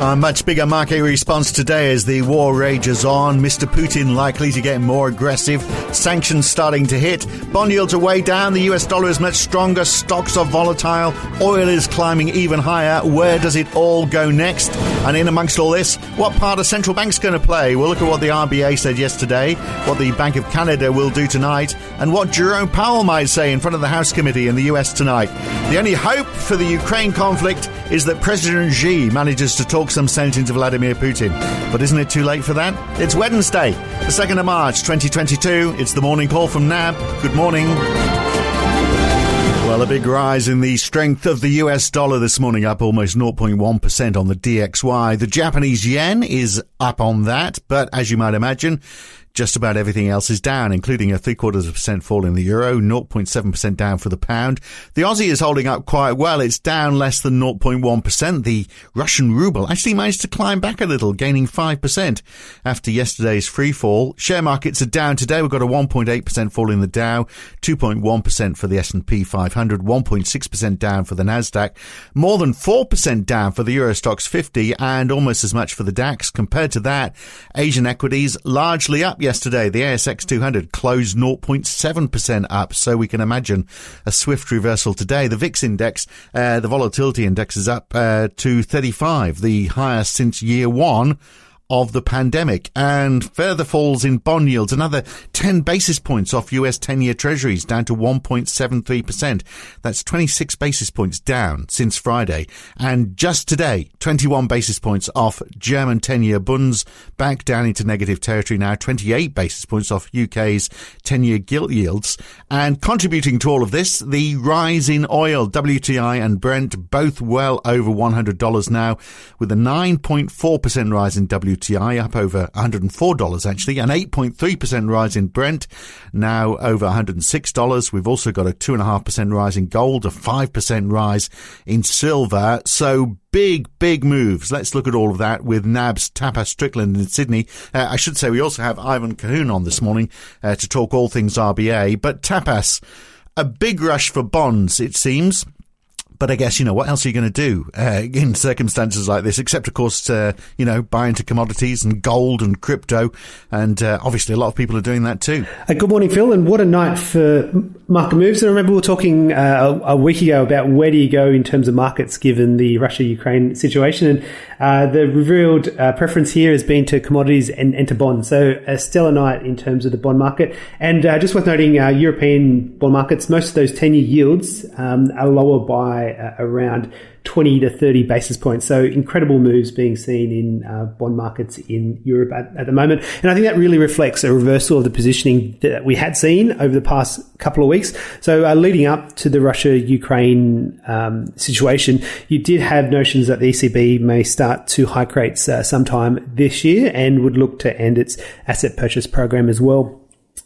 A much bigger market response today as the war rages on. Mr. Putin likely to get more aggressive. Sanctions starting to hit. Bond yields are way down. The US dollar is much stronger. Stocks are volatile. Oil is climbing even higher. Where does it all go next? And in amongst all this, what part are central banks going to play? We'll look at what the RBA said yesterday, what the Bank of Canada will do tonight, and what Jerome Powell might say in front of the House Committee in the US tonight. The only hope for the Ukraine conflict is that President Xi manages to talk some sense into Vladimir Putin. But isn't it too late for that? It's Wednesday, the 2nd of March, 2022. It's the morning call from NAB. Good morning. Well, a big rise in the strength of the US dollar this morning, up almost 0.1% on the DXY. The Japanese yen is up on that, but as you might imagine, just about everything else is down, including a three quarters of a percent fall in the euro, 0.7% down for the pound. The Aussie is holding up quite well. It's down less than 0.1%. The Russian ruble actually managed to climb back a little, gaining 5% after yesterday's free fall. Share markets are down today. We've got a 1.8% fall in the Dow, 2.1% for the S&P 500, 1.6% down for the Nasdaq, more than 4% down for the Euro Stoxx 50 and almost as much for the DAX. Compared to that, Asian equities largely up yesterday. The ASX 200 closed 0.7% up, so we can imagine a swift reversal today. The VIX index, uh, the volatility index is up uh, to 35, the highest since year one of the pandemic and further falls in bond yields, another 10 basis points off US 10 year treasuries down to 1.73%. That's 26 basis points down since Friday. And just today, 21 basis points off German 10 year bunds back down into negative territory now, 28 basis points off UK's 10 year gilt yields. And contributing to all of this, the rise in oil, WTI and Brent both well over $100 now with a 9.4% rise in WTI WTI up over $104 actually, an 8.3% rise in Brent, now over $106. We've also got a 2.5% rise in gold, a 5% rise in silver. So big, big moves. Let's look at all of that with NAB's Tapas Strickland in Sydney. Uh, I should say we also have Ivan Colquhoun on this morning uh, to talk all things RBA. But Tapas, a big rush for bonds, it seems. But I guess, you know, what else are you going to do uh, in circumstances like this? Except, of course, uh, you know, buy into commodities and gold and crypto. And uh, obviously, a lot of people are doing that too. Uh, good morning, Phil. And what a night for market moves. And I remember we were talking uh, a, a, week ago about where do you go in terms of markets given the Russia Ukraine situation. And the revealed preference here has been to commodities and, and, to bonds. So a stellar night in terms of the bond market. And just worth noting, European bond markets, most of those 10 year yields um, are lower by uh, around 20 to 30 basis points. So incredible moves being seen in uh, bond markets in Europe at, at, the moment. And I think that really reflects a reversal of the positioning that we had seen over the past couple of weeks. So uh, leading up to the Russia-Ukraine um, situation, you did have notions that the ECB may start to hike rates uh, sometime this year and would look to end its asset purchase program as well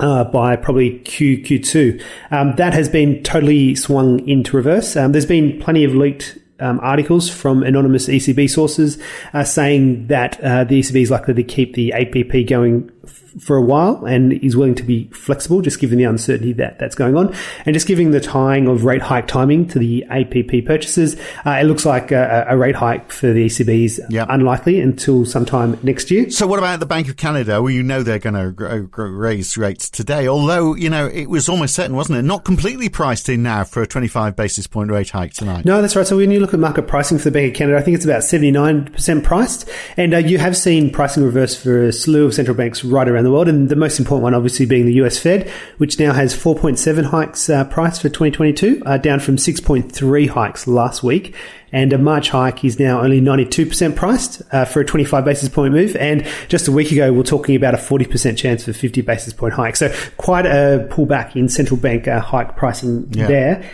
uh, by probably Q, Q2. Um, that has been totally swung into reverse. Um, there's been plenty of leaked um, articles from anonymous ECB sources uh, saying that uh, the ECB is likely to keep the APP going for a while and is willing to be flexible, just given the uncertainty that that's going on, and just giving the tying of rate hike timing to the APP purchases. Uh, it looks like a, a, rate hike for the ECB is yep. unlikely until sometime next year. So, what about the Bank of Canada? Well, you know they're going to raise rates today, although you know it was almost certain, wasn't it? Not completely priced in now for a 25 basis point rate hike tonight. No, that's right. So when you look at market pricing for the Bank of Canada, I think it's about 79% priced, and uh, you have seen pricing reverse for a slew of central banks right around the world, and the most important one obviously being the US Fed, which now has 4.7 hikes uh, priced for 2022, uh, down from 6.3 hikes last week. And a March hike is now only 92% priced uh, for a 25 basis point move. And just a week ago, we are talking about a 40% chance for 50 basis point hike. So quite a pullback in central bank uh, hike pricing yeah. there.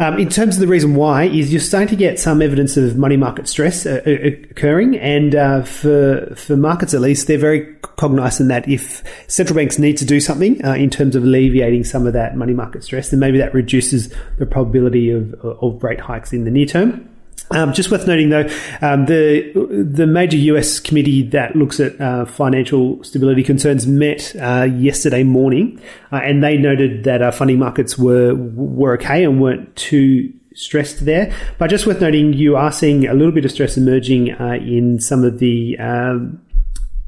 Um, in terms of the reason why, is you're starting to get some evidence of money market stress uh, uh, occurring, and uh, for for markets at least, they're very cognizant that if central banks need to do something uh, in terms of alleviating some of that money market stress, then maybe that reduces the probability of of rate hikes in the near term. Um, just worth noting, though, um, the the major US committee that looks at uh, financial stability concerns met uh, yesterday morning, uh, and they noted that uh, funding markets were were okay and weren't too stressed there. But just worth noting, you are seeing a little bit of stress emerging uh, in some of the um,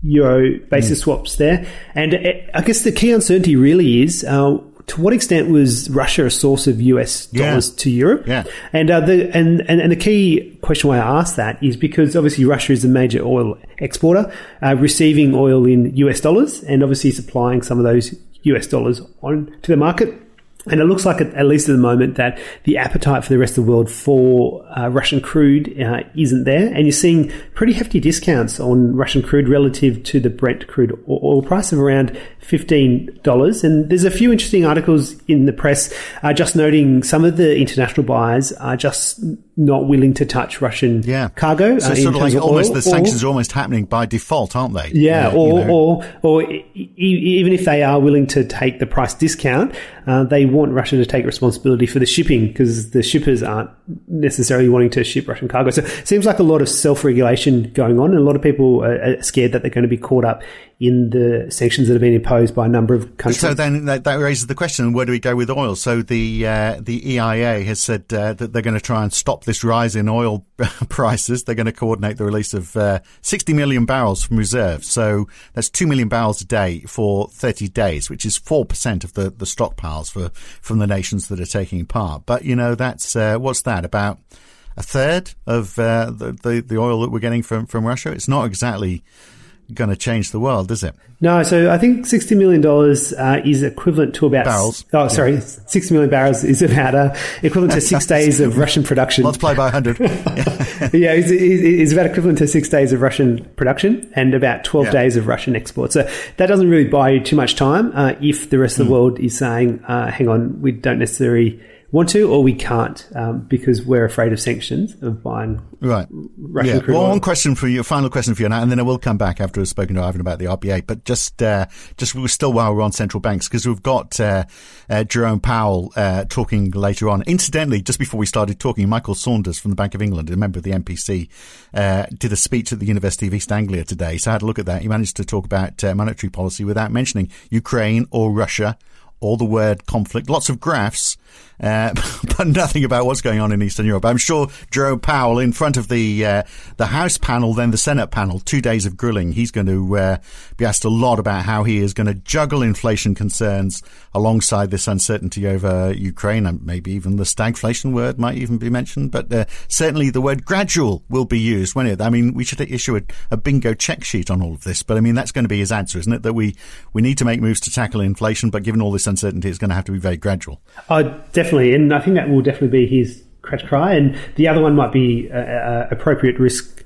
euro basis mm. swaps there. And uh, I guess the key uncertainty really is uh, to what extent was Russia a source of US dollars yeah. to Europe? Yeah. And, uh, the, and, and, and the key question why I ask that is because obviously Russia is a major oil exporter, uh, receiving oil in US dollars and obviously supplying some of those US dollars on to the market. And it looks like, at least at the moment, that the appetite for the rest of the world for uh, Russian crude uh, isn't there. And you're seeing pretty hefty discounts on Russian crude relative to the Brent crude oil price of around $15. And there's a few interesting articles in the press uh, just noting some of the international buyers are just not willing to touch Russian yeah. cargo. So uh, sort of like almost oil, the sanctions or, are almost happening by default, aren't they? Yeah, or, you know. or, or e- even if they are willing to take the price discount, uh, they want Russia to take responsibility for the shipping because the shippers aren't necessarily wanting to ship Russian cargo. So it seems like a lot of self-regulation going on, and a lot of people are scared that they're going to be caught up in the sanctions that have been imposed by a number of countries. So then that, that raises the question: Where do we go with oil? So the uh, the EIA has said uh, that they're going to try and stop this rise in oil prices. They're going to coordinate the release of uh, 60 million barrels from reserves. So that's two million barrels a day for 30 days, which is four percent of the the stockpiles for from the nations that are taking part. But you know that's uh, what's that about? A third of uh, the, the the oil that we're getting from from Russia. It's not exactly going to change the world, is it? No. So I think sixty million dollars uh, is equivalent to about barrels. Oh, sorry, yeah. sixty million barrels is about uh, equivalent to six days of Russian production. Multiply by hundred. yeah, it's, it's, about equivalent to six days of Russian production and about twelve yeah. days of Russian export. So that doesn't really buy you too much time uh, if the rest of the mm. world is saying, uh, "Hang on, we don't necessarily." Want to or we can't um, because we're afraid of sanctions of buying right. Russian yeah. crude well, oil. one question for you, final question for you now, and then I will come back after I've spoken to Ivan about the RBA. But just, uh, just still while we're on central banks, because we've got uh, uh, Jerome Powell uh, talking later on. Incidentally, just before we started talking, Michael Saunders from the Bank of England, a member of the MPC, uh, did a speech at the University of East Anglia today. So I had a look at that. He managed to talk about uh, monetary policy without mentioning Ukraine or Russia or the word conflict. Lots of graphs uh, but nothing about what's going on in Eastern Europe. I'm sure Jerome Powell, in front of the uh, the House panel, then the Senate panel, two days of grilling, he's going to uh, be asked a lot about how he is going to juggle inflation concerns alongside this uncertainty over Ukraine, and maybe even the stagflation word might even be mentioned. But uh, certainly the word gradual will be used, won't it? I mean, we should issue a, a bingo check sheet on all of this. But I mean, that's going to be his answer, isn't it? That we we need to make moves to tackle inflation, but given all this uncertainty, it's going to have to be very gradual. Uh, definitely and I think that will definitely be his crash cry. And the other one might be uh, appropriate risk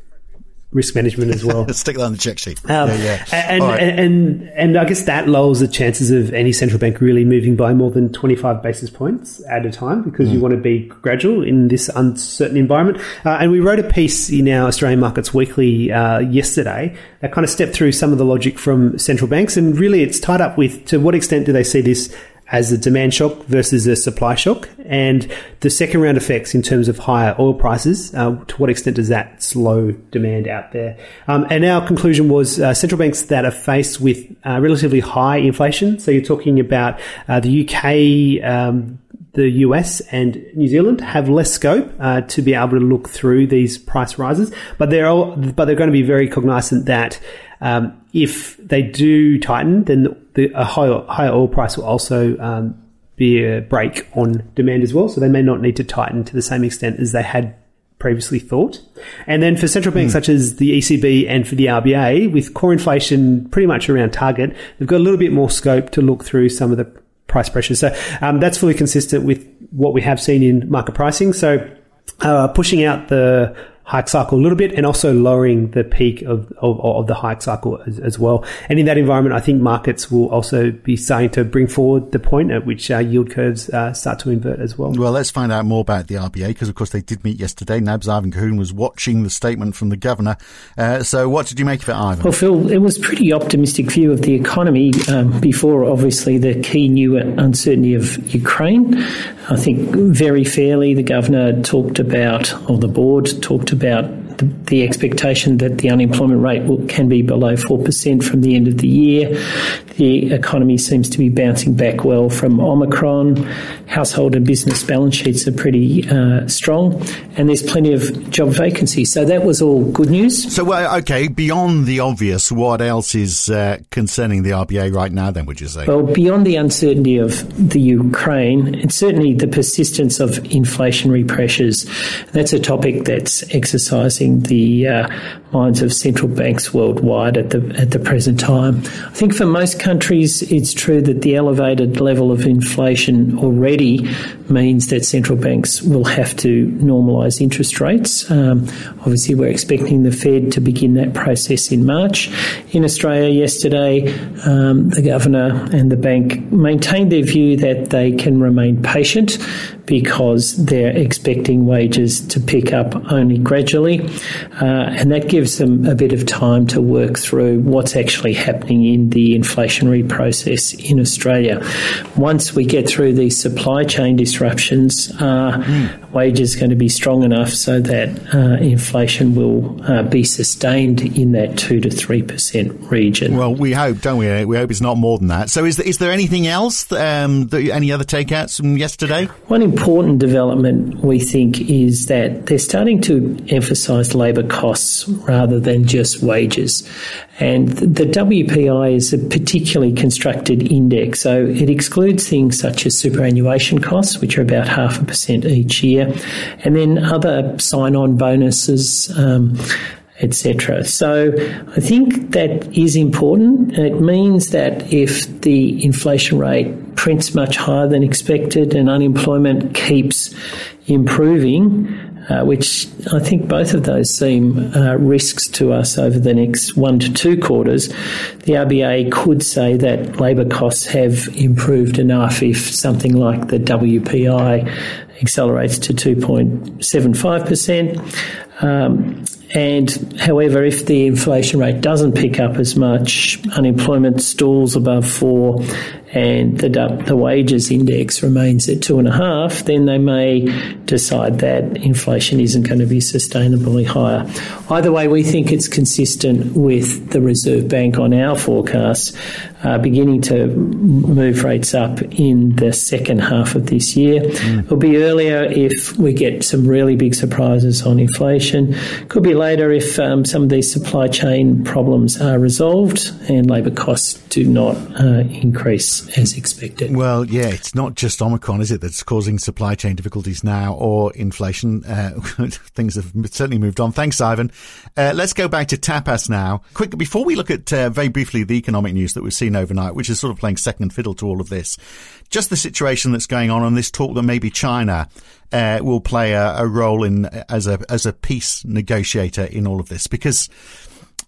risk management as well. Stick that on the check sheet. Um, yeah, yeah. And, right. and, and and I guess that lowers the chances of any central bank really moving by more than twenty five basis points at a time because mm. you want to be gradual in this uncertain environment. Uh, and we wrote a piece in our Australian Markets Weekly uh, yesterday that kind of stepped through some of the logic from central banks, and really it's tied up with to what extent do they see this as a demand shock versus a supply shock, and the second round effects in terms of higher oil prices. Uh, to what extent does that slow demand out there? Um, and our conclusion was uh, central banks that are faced with uh, relatively high inflation. So you're talking about uh, the UK. Um, the US and New Zealand have less scope uh, to be able to look through these price rises, but they're all, but they're going to be very cognizant that um, if they do tighten, then the, a higher, higher oil price will also um, be a break on demand as well. So they may not need to tighten to the same extent as they had previously thought. And then for central banks mm. such as the ECB and for the RBA, with core inflation pretty much around target, they've got a little bit more scope to look through some of the price pressures. So um, that's fully consistent with what we have seen in market pricing. So uh, pushing out the hike cycle a little bit and also lowering the peak of, of, of the hike cycle as, as, well. And in that environment, I think markets will also be starting to bring forward the point at which uh, yield curves uh, start to invert as well. Well, let's find out more about the RBA because, of course, they did meet yesterday. NAB's Ivan Colquhoun was watching the statement from the governor. Uh, so, what did you make of it, Ivan? Well, Phil, it was pretty optimistic view of the economy um, before, obviously, the key new uncertainty of Ukraine. I think very fairly the governor talked about, or the board talked about the expectation that the unemployment rate will, can be below 4% from the end of the year. The economy seems to be bouncing back well from Omicron. Household and business balance sheets are pretty uh, strong, and there's plenty of job vacancies. So that was all good news. So, well, okay, beyond the obvious, what else is uh, concerning the RBA right now, then, would you say? Well, beyond the uncertainty of the Ukraine, it's certainly the persistence of inflationary pressures. That's a topic that's exercising the uh, minds of central banks worldwide at the at the present time. I think for most countries, it's true that the elevated level of inflation already means that central banks will have to normalise interest rates. Um, obviously, we're expecting the Fed to begin that process in March. In Australia, yesterday, um, the governor and the bank maintained their view that they can remain patient because they're expecting wages to pick up only gradually, uh, and that gives them a bit of time to work through what's actually happening in the inflationary process in Australia. Once we get through these supply chain disruptions, uh, mm. wages are going to be strong enough so that uh, inflation will uh, be sustained in that two to three percent region. Well, we hope, don't we? We hope it's not more than that. So, is there, is there anything else? Um, that, any other takeouts from yesterday? One important development we think is that they're starting to emphasise labour costs rather than just wages. And the WPI is a particularly constructed index, so it excludes things such as superannuation costs, which are about half a percent each year, and then other sign on bonuses. Um, etc. So I think that is important. It means that if the inflation rate prints much higher than expected and unemployment keeps improving, uh, which I think both of those seem uh, risks to us over the next one to two quarters, the RBA could say that labour costs have improved enough if something like the WPI accelerates to 2.75%. Um, and however, if the inflation rate doesn't pick up as much, unemployment stalls above four, and the, the wages index remains at two and a half, then they may decide that inflation isn't going to be sustainably higher. Either way, we think it's consistent with the Reserve Bank on our forecasts uh, beginning to move rates up in the second half of this year. Mm. It'll be earlier if we get some really big surprises on inflation. Could be later if um, some of these supply chain problems are resolved and labour costs do not uh, increase as expected. Well, yeah, it's not just Omicron, is it, that's causing supply chain difficulties now or inflation. Uh, things have certainly moved on. Thanks, Ivan. Uh, let's go back to tapas now. Quick, before we look at uh, very briefly the economic news that we've seen overnight, which is sort of playing second fiddle to all of this, just the situation that's going on and this talk that maybe China uh, will play a, a, role in as a as a peace negotiator in all of this because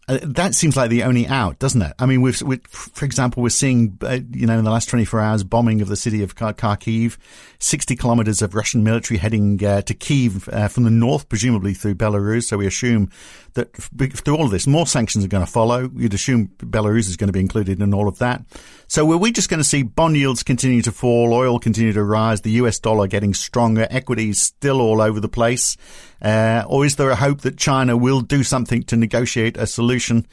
uh, that seems like the only out, doesn't it? I mean, we've, we, for example, we're seeing, uh, you know, in the last 24 hours, bombing of the city of Kharkiv, 60 kilometers of Russian military heading uh, to Kiev uh, from the north, presumably through Belarus. So we assume that through all of this, more sanctions are going to follow. You'd assume Belarus is going to be included in all of that. So were we just going to see bond yields continue to fall, oil continue to rise, the US dollar getting stronger, equities still all over the place? Uh, or is there a hope that China will do something to negotiate a solution?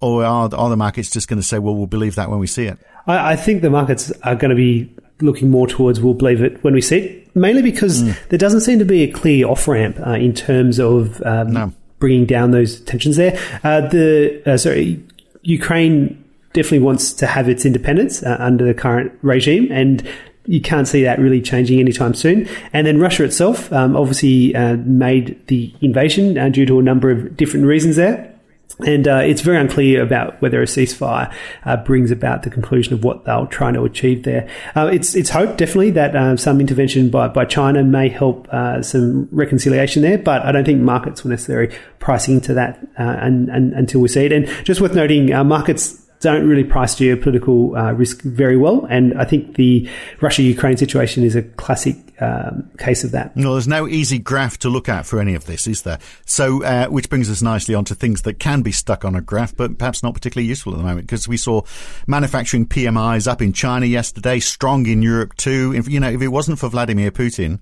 Or are, are the markets just going to say, well, we'll believe that when we see it? I, I think the markets are going to be looking more towards we'll believe it when we see it, mainly because mm. there doesn't seem to be a clear off ramp uh, in terms of um, no. Bringing down those tensions there. Uh, the uh, sorry, Ukraine definitely wants to have its independence uh, under the current regime, and you can't see that really changing anytime soon. And then Russia itself um, obviously uh, made the invasion uh, due to a number of different reasons there. And uh, it's very unclear about whether a ceasefire uh, brings about the conclusion of what they're trying to achieve there. Uh, it's it's hope definitely that uh, some intervention by, by China may help uh, some reconciliation there, but I don't think markets will necessarily pricing into that uh, and, and, until we see it. And just worth noting, markets don't really price geopolitical uh, risk very well. And I think the Russia Ukraine situation is a classic um, case of that. No, there's no easy graph to look at for any of this, is there? So, uh, which brings us nicely onto things that can be stuck on a graph, but perhaps not particularly useful at the moment, because we saw manufacturing PMIs up in China yesterday, strong in Europe too. If, you know, if it wasn't for Vladimir Putin,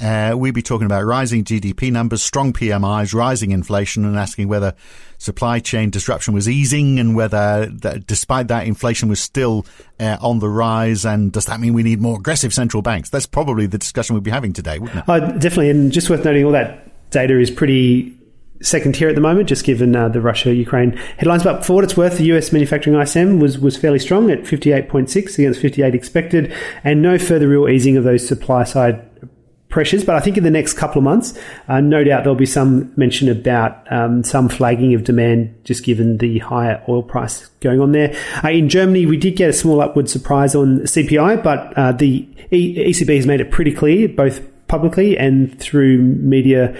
uh, we'd be talking about rising GDP numbers, strong PMIs, rising inflation, and asking whether supply chain disruption was easing and whether, that, despite that, inflation was still uh, on the rise. And does that mean we need more aggressive central banks? That's probably the discussion we'd be having today, wouldn't it? Definitely. And just worth noting, all that data is pretty second tier at the moment, just given uh, the Russia Ukraine headlines. But for what it's worth, the US manufacturing ISM was, was fairly strong at 58.6 against 58 expected, and no further real easing of those supply side pressures. But I think in the next couple of months, uh, no doubt there'll be some mention about um, some flagging of demand, just given the higher oil price going on there. Uh, in Germany, we did get a small upward surprise on CPI, but uh, the e- ECB has made it pretty clear, both publicly and through media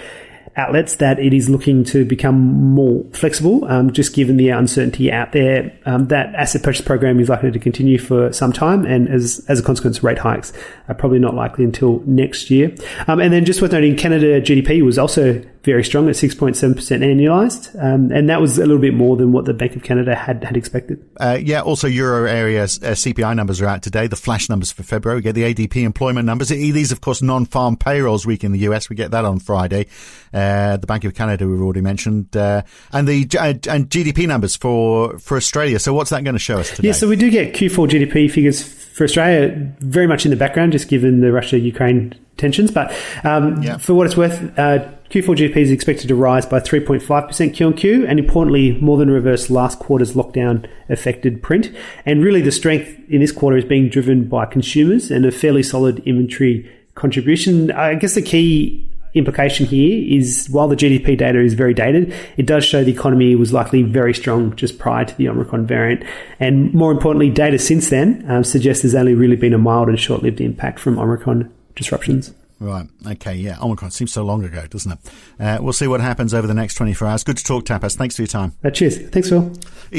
outlets that it is looking to become more flexible, um, just given the uncertainty out there. Um, that asset purchase program is likely to continue for some time, and as as a consequence, rate hikes are probably not likely until next year. Um, and then just worth noting, Canada GDP was also very strong at 6.7% annualized. Um, and that was a little bit more than what the Bank of Canada had, had expected. Uh, yeah, also Euro area uh, CPI numbers are out today, the flash numbers for February. We get the ADP employment numbers. These, of course, non-farm payrolls week in the US. We get that on Friday. Uh, the Bank of Canada we've already mentioned. Uh, and the uh, and GDP numbers for, for Australia. So what's that going to show us today? Yeah, so we do get Q4 GDP figures for Australia very much in the background, just given the Russia-Ukraine tensions. But um, yeah. for what it's worth, uh, Q4 GDP is expected to rise by 3.5% Q on Q, and importantly, more than reverse last quarter's lockdown affected print. And really, the strength in this quarter is being driven by consumers and a fairly solid inventory contribution. I guess the key implication here is while the GDP data is very dated, it does show the economy was likely very strong just prior to the Omicron variant. And more importantly, data since then um, suggests there's only really been a mild and short lived impact from Omicron disruptions. Right. Okay. Yeah. Oh my Omicron seems so long ago, doesn't it? Uh, we'll see what happens over the next 24 hours. Good to talk, Tapas. Thanks for your time. Uh, cheers. Thanks, Phil.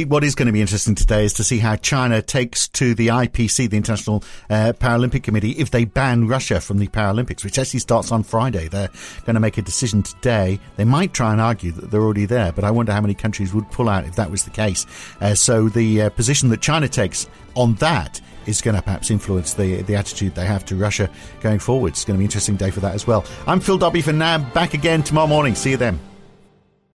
What is going to be interesting today is to see how China takes to the IPC, the International uh, Paralympic Committee, if they ban Russia from the Paralympics, which actually starts on Friday. They're going to make a decision today. They might try and argue that they're already there, but I wonder how many countries would pull out if that was the case. Uh, so the uh, position that China takes on that is going to perhaps influence the the attitude they have to Russia going forward. It's going to be an interesting day for that as well. I'm Phil Dobbie for now. Back again tomorrow morning. See you then.